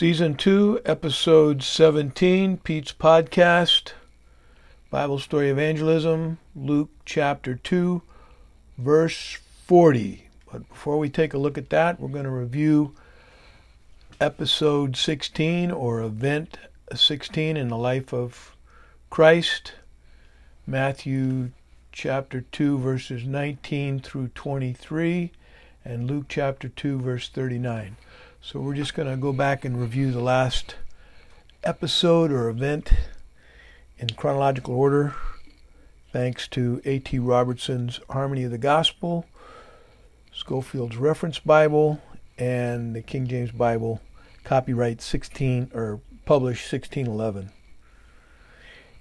Season 2, Episode 17, Pete's Podcast, Bible Story Evangelism, Luke chapter 2, verse 40. But before we take a look at that, we're going to review Episode 16 or Event 16 in the life of Christ, Matthew chapter 2, verses 19 through 23, and Luke chapter 2, verse 39. So we're just going to go back and review the last episode or event in chronological order, thanks to A.T. Robertson's Harmony of the Gospel, Scofield's Reference Bible, and the King James Bible, copyright 16 or published 1611.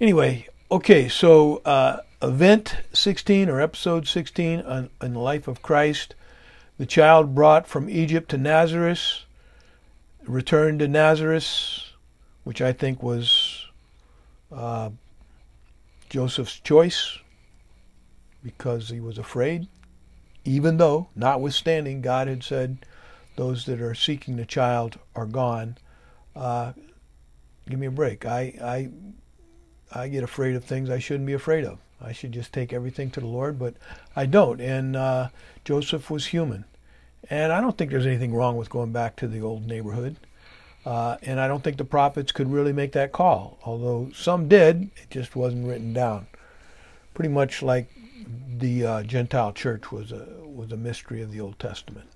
Anyway, okay, so uh, event 16 or episode 16 on, on the life of Christ, the child brought from Egypt to Nazareth returned to Nazareth, which I think was uh, Joseph's choice because he was afraid, even though, notwithstanding, God had said, those that are seeking the child are gone. Uh, give me a break. I, I, I get afraid of things I shouldn't be afraid of. I should just take everything to the Lord, but I don't. And uh, Joseph was human. And I don't think there's anything wrong with going back to the old neighborhood. Uh, and I don't think the prophets could really make that call, although some did. It just wasn't written down. Pretty much like the uh, Gentile church was a was a mystery of the Old Testament.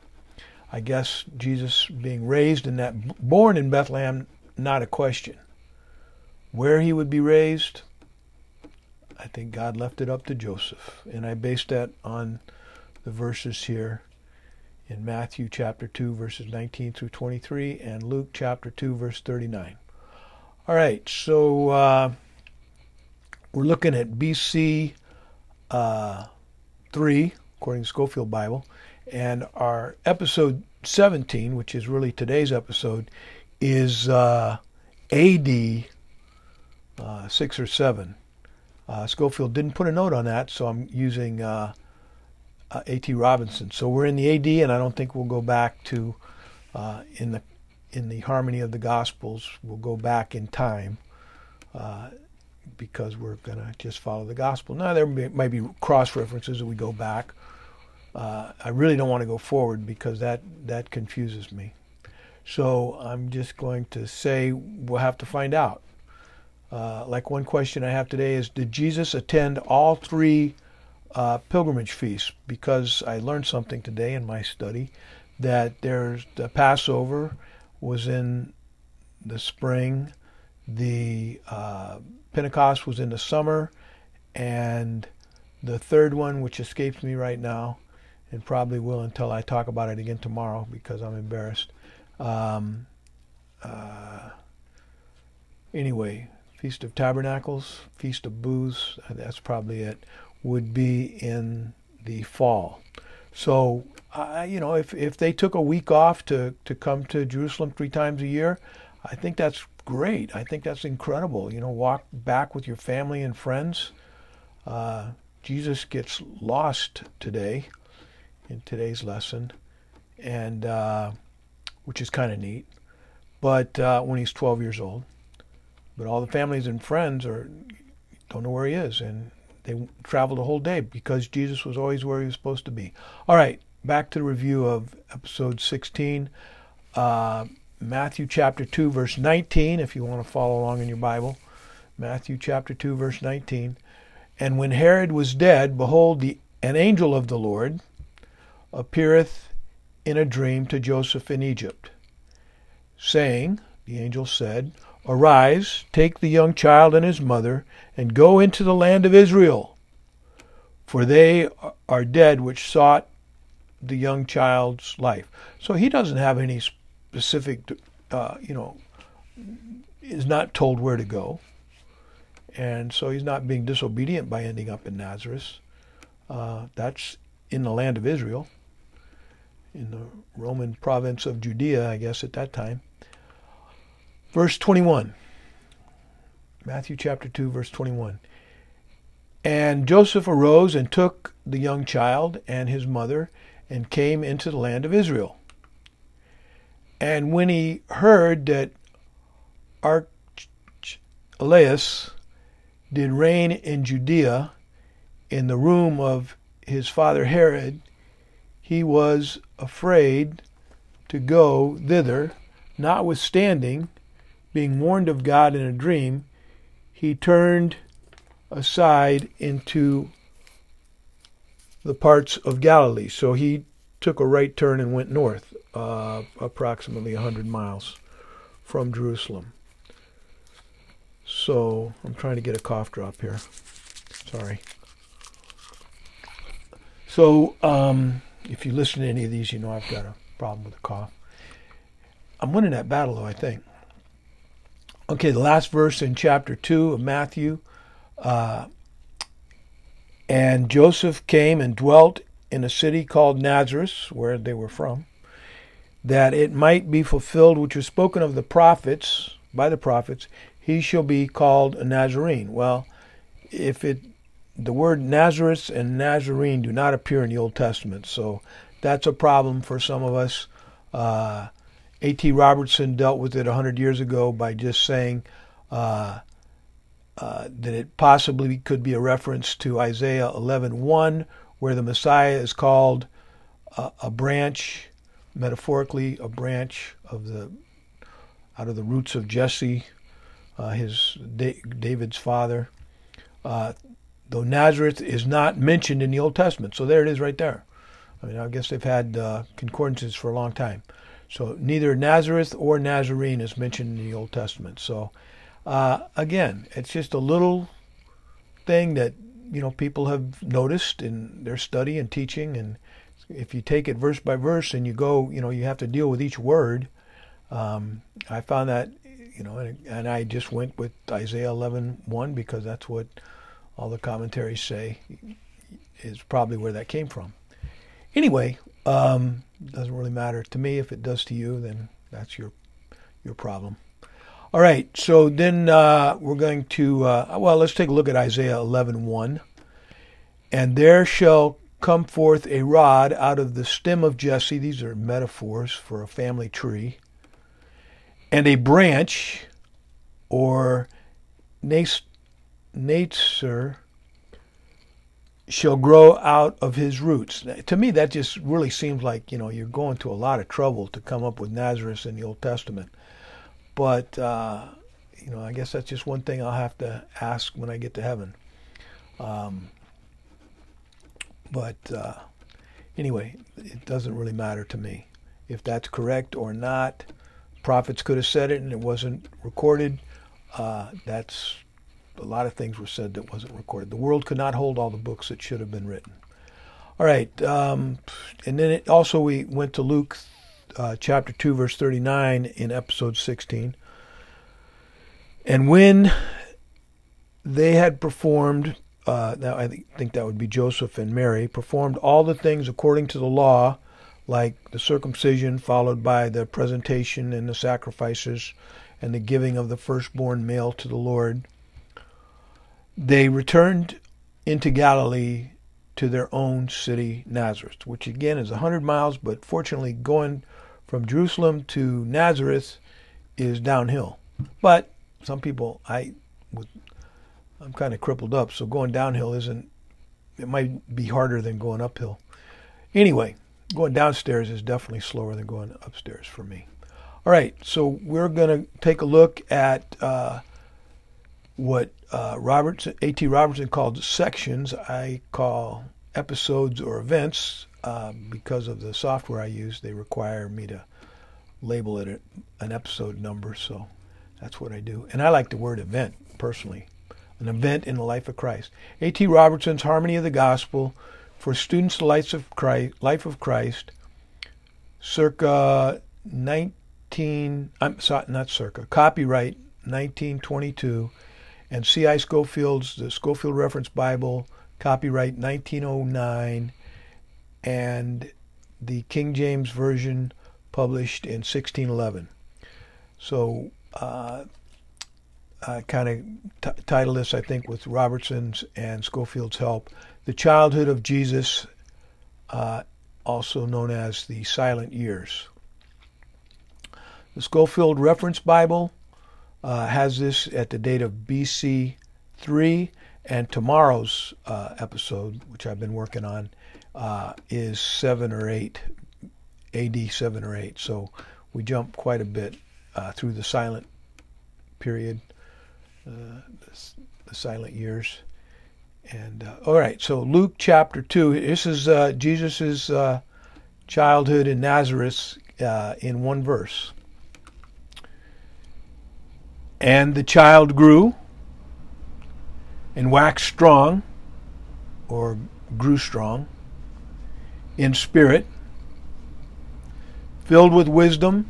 I guess Jesus being raised in that born in Bethlehem, not a question. Where he would be raised, I think God left it up to Joseph, and I based that on the verses here in Matthew chapter 2, verses 19 through 23, and Luke chapter 2, verse 39. All right, so uh, we're looking at BC uh, 3, according to Scofield Bible, and our episode 17, which is really today's episode, is uh, AD uh, 6 or 7. Uh, Scofield didn't put a note on that, so I'm using uh, A.T. Robinson. So we're in the AD, and I don't think we'll go back to uh, in the in the harmony of the Gospels. We'll go back in time uh, because we're going to just follow the Gospel. Now there may, might be cross references that we go back. Uh, I really don't want to go forward because that that confuses me. So I'm just going to say we'll have to find out. Uh, like one question I have today is Did Jesus attend all three uh, pilgrimage feasts because I learned something today in my study that there's the Passover was in the spring, the uh, Pentecost was in the summer, and the third one, which escapes me right now, and probably will until I talk about it again tomorrow because I'm embarrassed. Um, uh, anyway, Feast of Tabernacles, Feast of Booths, that's probably it would be in the fall. So, uh, you know, if, if they took a week off to, to come to Jerusalem three times a year, I think that's great. I think that's incredible. You know, walk back with your family and friends. Uh, Jesus gets lost today in today's lesson, and uh, which is kind of neat. But uh, when he's 12 years old, but all the families and friends are don't know where he is, and they traveled a whole day because Jesus was always where he was supposed to be. All right, back to the review of episode 16. Uh, Matthew chapter 2, verse 19, if you want to follow along in your Bible. Matthew chapter 2, verse 19. And when Herod was dead, behold, the, an angel of the Lord appeareth in a dream to Joseph in Egypt, saying, The angel said, Arise, take the young child and his mother, and go into the land of Israel. For they are dead which sought the young child's life. So he doesn't have any specific, uh, you know, is not told where to go. And so he's not being disobedient by ending up in Nazareth. Uh, that's in the land of Israel, in the Roman province of Judea, I guess, at that time. Verse 21. Matthew chapter 2, verse 21. And Joseph arose and took the young child and his mother and came into the land of Israel. And when he heard that Archelaus did reign in Judea in the room of his father Herod, he was afraid to go thither, notwithstanding being warned of God in a dream, he turned aside into the parts of Galilee. So he took a right turn and went north, uh, approximately 100 miles from Jerusalem. So I'm trying to get a cough drop here. Sorry. So um, if you listen to any of these, you know I've got a problem with a cough. I'm winning that battle, though, I think. Okay, the last verse in chapter 2 of Matthew. Uh, and Joseph came and dwelt in a city called Nazareth, where they were from, that it might be fulfilled which was spoken of the prophets, by the prophets, he shall be called a Nazarene. Well, if it the word Nazareth and Nazarene do not appear in the Old Testament, so that's a problem for some of us. Uh, A.T. Robertson dealt with it 100 years ago by just saying uh, uh, that it possibly could be a reference to Isaiah 11:1, where the Messiah is called a branch, metaphorically a branch of the out of the roots of Jesse, uh, his David's father. Uh, though Nazareth is not mentioned in the Old Testament, so there it is right there. I mean, I guess they've had uh, concordances for a long time. So neither Nazareth or Nazarene is mentioned in the Old Testament. So uh, again, it's just a little thing that you know people have noticed in their study and teaching, and if you take it verse by verse and you go, you know, you have to deal with each word. Um, I found that you know, and, and I just went with Isaiah 11:1 because that's what all the commentaries say is probably where that came from. Anyway, um, doesn't really matter to me. If it does to you, then that's your your problem. All right, so then uh, we're going to uh, well, let's take a look at Isaiah 11:1. And there shall come forth a rod out of the stem of Jesse. These are metaphors for a family tree and a branch or nature shall grow out of his roots. To me, that just really seems like you know you're going to a lot of trouble to come up with Nazareth in the Old Testament. But uh, you know, I guess that's just one thing I'll have to ask when I get to heaven. Um, but uh, anyway, it doesn't really matter to me if that's correct or not prophets could have said it and it wasn't recorded. Uh, that's a lot of things were said that wasn't recorded. The world could not hold all the books that should have been written. All right, um, and then it, also we went to Luke uh, chapter two, verse thirty-nine in episode sixteen. And when they had performed, uh, now I think that would be Joseph and Mary, performed all the things according to the law like the circumcision followed by the presentation and the sacrifices and the giving of the firstborn male to the Lord, they returned into Galilee to their own city, Nazareth, which again is a 100 miles, but fortunately, going from Jerusalem to Nazareth is downhill. But some people, I, I'm kind of crippled up, so going downhill isn't, it might be harder than going uphill. Anyway, going downstairs is definitely slower than going upstairs for me. All right, so we're going to take a look at uh, what uh, Robertson, A.T. Robertson called sections. I call episodes or events uh, because of the software I use. They require me to label it an episode number, so that's what I do. And I like the word event personally, an event in the life of Christ. A.T. Robertson's Harmony of the Gospel for Students Life of Christ, Life of Christ circa 19, I'm sorry, not circa, copyright 1922, and C.I. Scofield's the Scofield Reference Bible, copyright 1909, and the King James Version published in 1611. So uh, I kind of t- title this, I think, with Robertson's and Scofield's help, the childhood of Jesus, uh, also known as the silent years. The Scofield Reference Bible uh, has this at the date of BC 3, and tomorrow's uh, episode, which I've been working on, uh, is 7 or 8, AD 7 or 8. So we jump quite a bit uh, through the silent period, uh, the, the, silent years. And uh, all right, so Luke chapter 2, this is uh, Jesus' childhood in Nazareth in one verse. And the child grew and waxed strong, or grew strong, in spirit, filled with wisdom,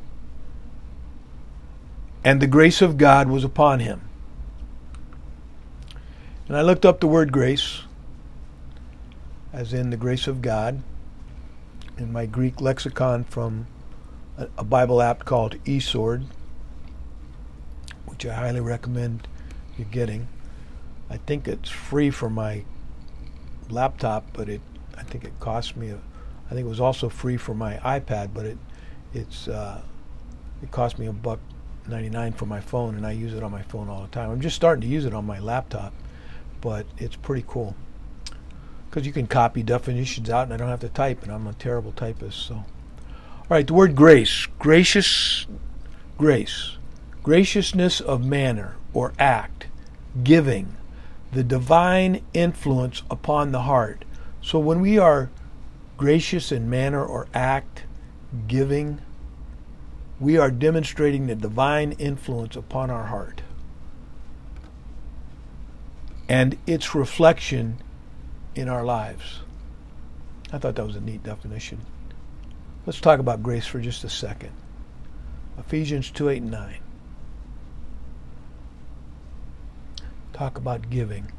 and the grace of God was upon him. And I looked up the word grace, as in the grace of God, in my Greek lexicon from a Bible app called eSword which I highly recommend you getting. I think it's free for my laptop, but it I think it cost me a, I think it was also free for my iPad, but it it's uh, it cost me a buck 99 for my phone, and I use it on my phone all the time. I'm just starting to use it on my laptop, but it's pretty cool because you can copy definitions out, and I don't have to type, and I'm a terrible typist. So, all right, the word grace, gracious grace graciousness of manner or act, giving, the divine influence upon the heart. So when we are gracious in manner or act, giving, we are demonstrating the divine influence upon our heart and its reflection in our lives. I thought that was a neat definition. Let's talk about grace for just a second. Ephesians 2 8 and 9. Talk about giving.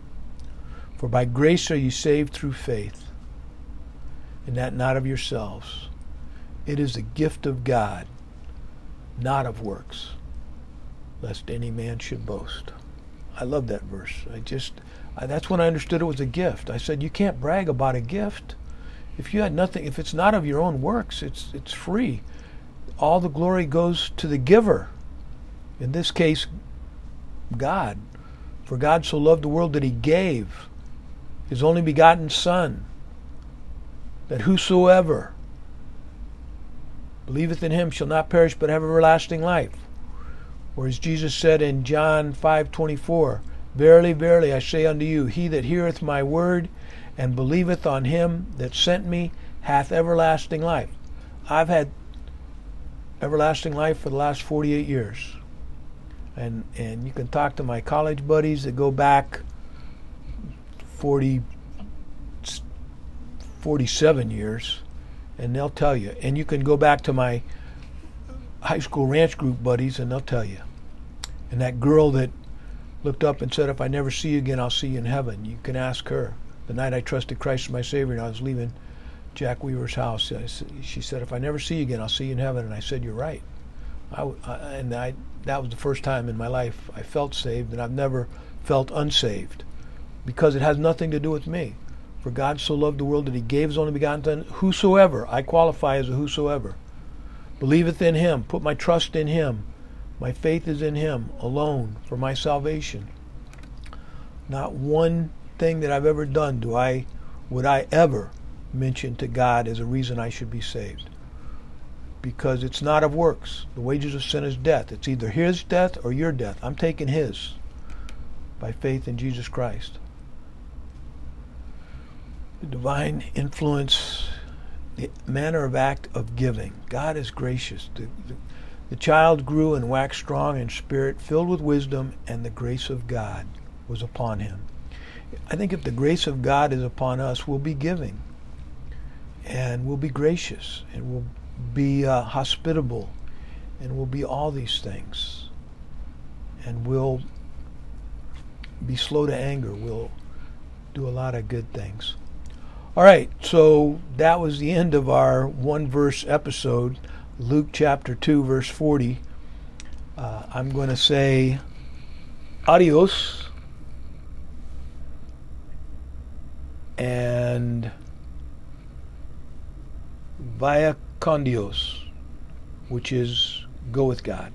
For by grace are you saved through faith, and that not of yourselves. It is the gift of God, not of works, lest any man should boast. I love that verse. I just, I, that's when I understood it was a gift. I said, you can't brag about a gift. If you had nothing, if it's not of your own works, it's, it's free. All the glory goes to the giver. In this case, God. For God so loved the world that he gave his only begotten Son, that whosoever believeth in him shall not perish but have everlasting life. Or as Jesus said in John 5:24, Verily, verily, I say unto you, he that heareth my word and believeth on him that sent me hath everlasting life. I've had everlasting life for the last 48 years and and you can talk to my college buddies that go back 40 47 years and they'll tell you. And you can go back to my high school ranch group buddies and they'll tell you. And that girl that looked up and said if I never see you again I'll see you in heaven. You can ask her. The night I trusted Christ as my savior and I was leaving Jack Weaver's house she said if I never see you again I'll see you in heaven. And I said you're right. I, I, and I, that was the first time in my life I felt saved, and I've never felt unsaved because it has nothing to do with me. For God so loved the world that he gave his only begotten Son, whosoever, I qualify as a whosoever, believeth in him, put my trust in him, my faith is in him alone for my salvation. Not one thing that I've ever done do I would I ever mention to God as a reason I should be saved because it's not of works. The wages of sin is death. It's either his death or your death. I'm taking his by faith in Jesus Christ. The divine influence, the manner of act of giving. God is gracious. The, the, the child grew and waxed strong in spirit, filled with wisdom, and the grace of God was upon him. I think if the grace of God is upon us, we'll be giving and we'll be gracious and we'll be uh, hospitable, and we'll be all these things. And we'll be slow to anger. We'll do a lot of good things. All right, so that was the end of our one verse episode, Luke chapter 2, verse 40. Uh, I'm going to say adios and via con Dios, which is Go with God.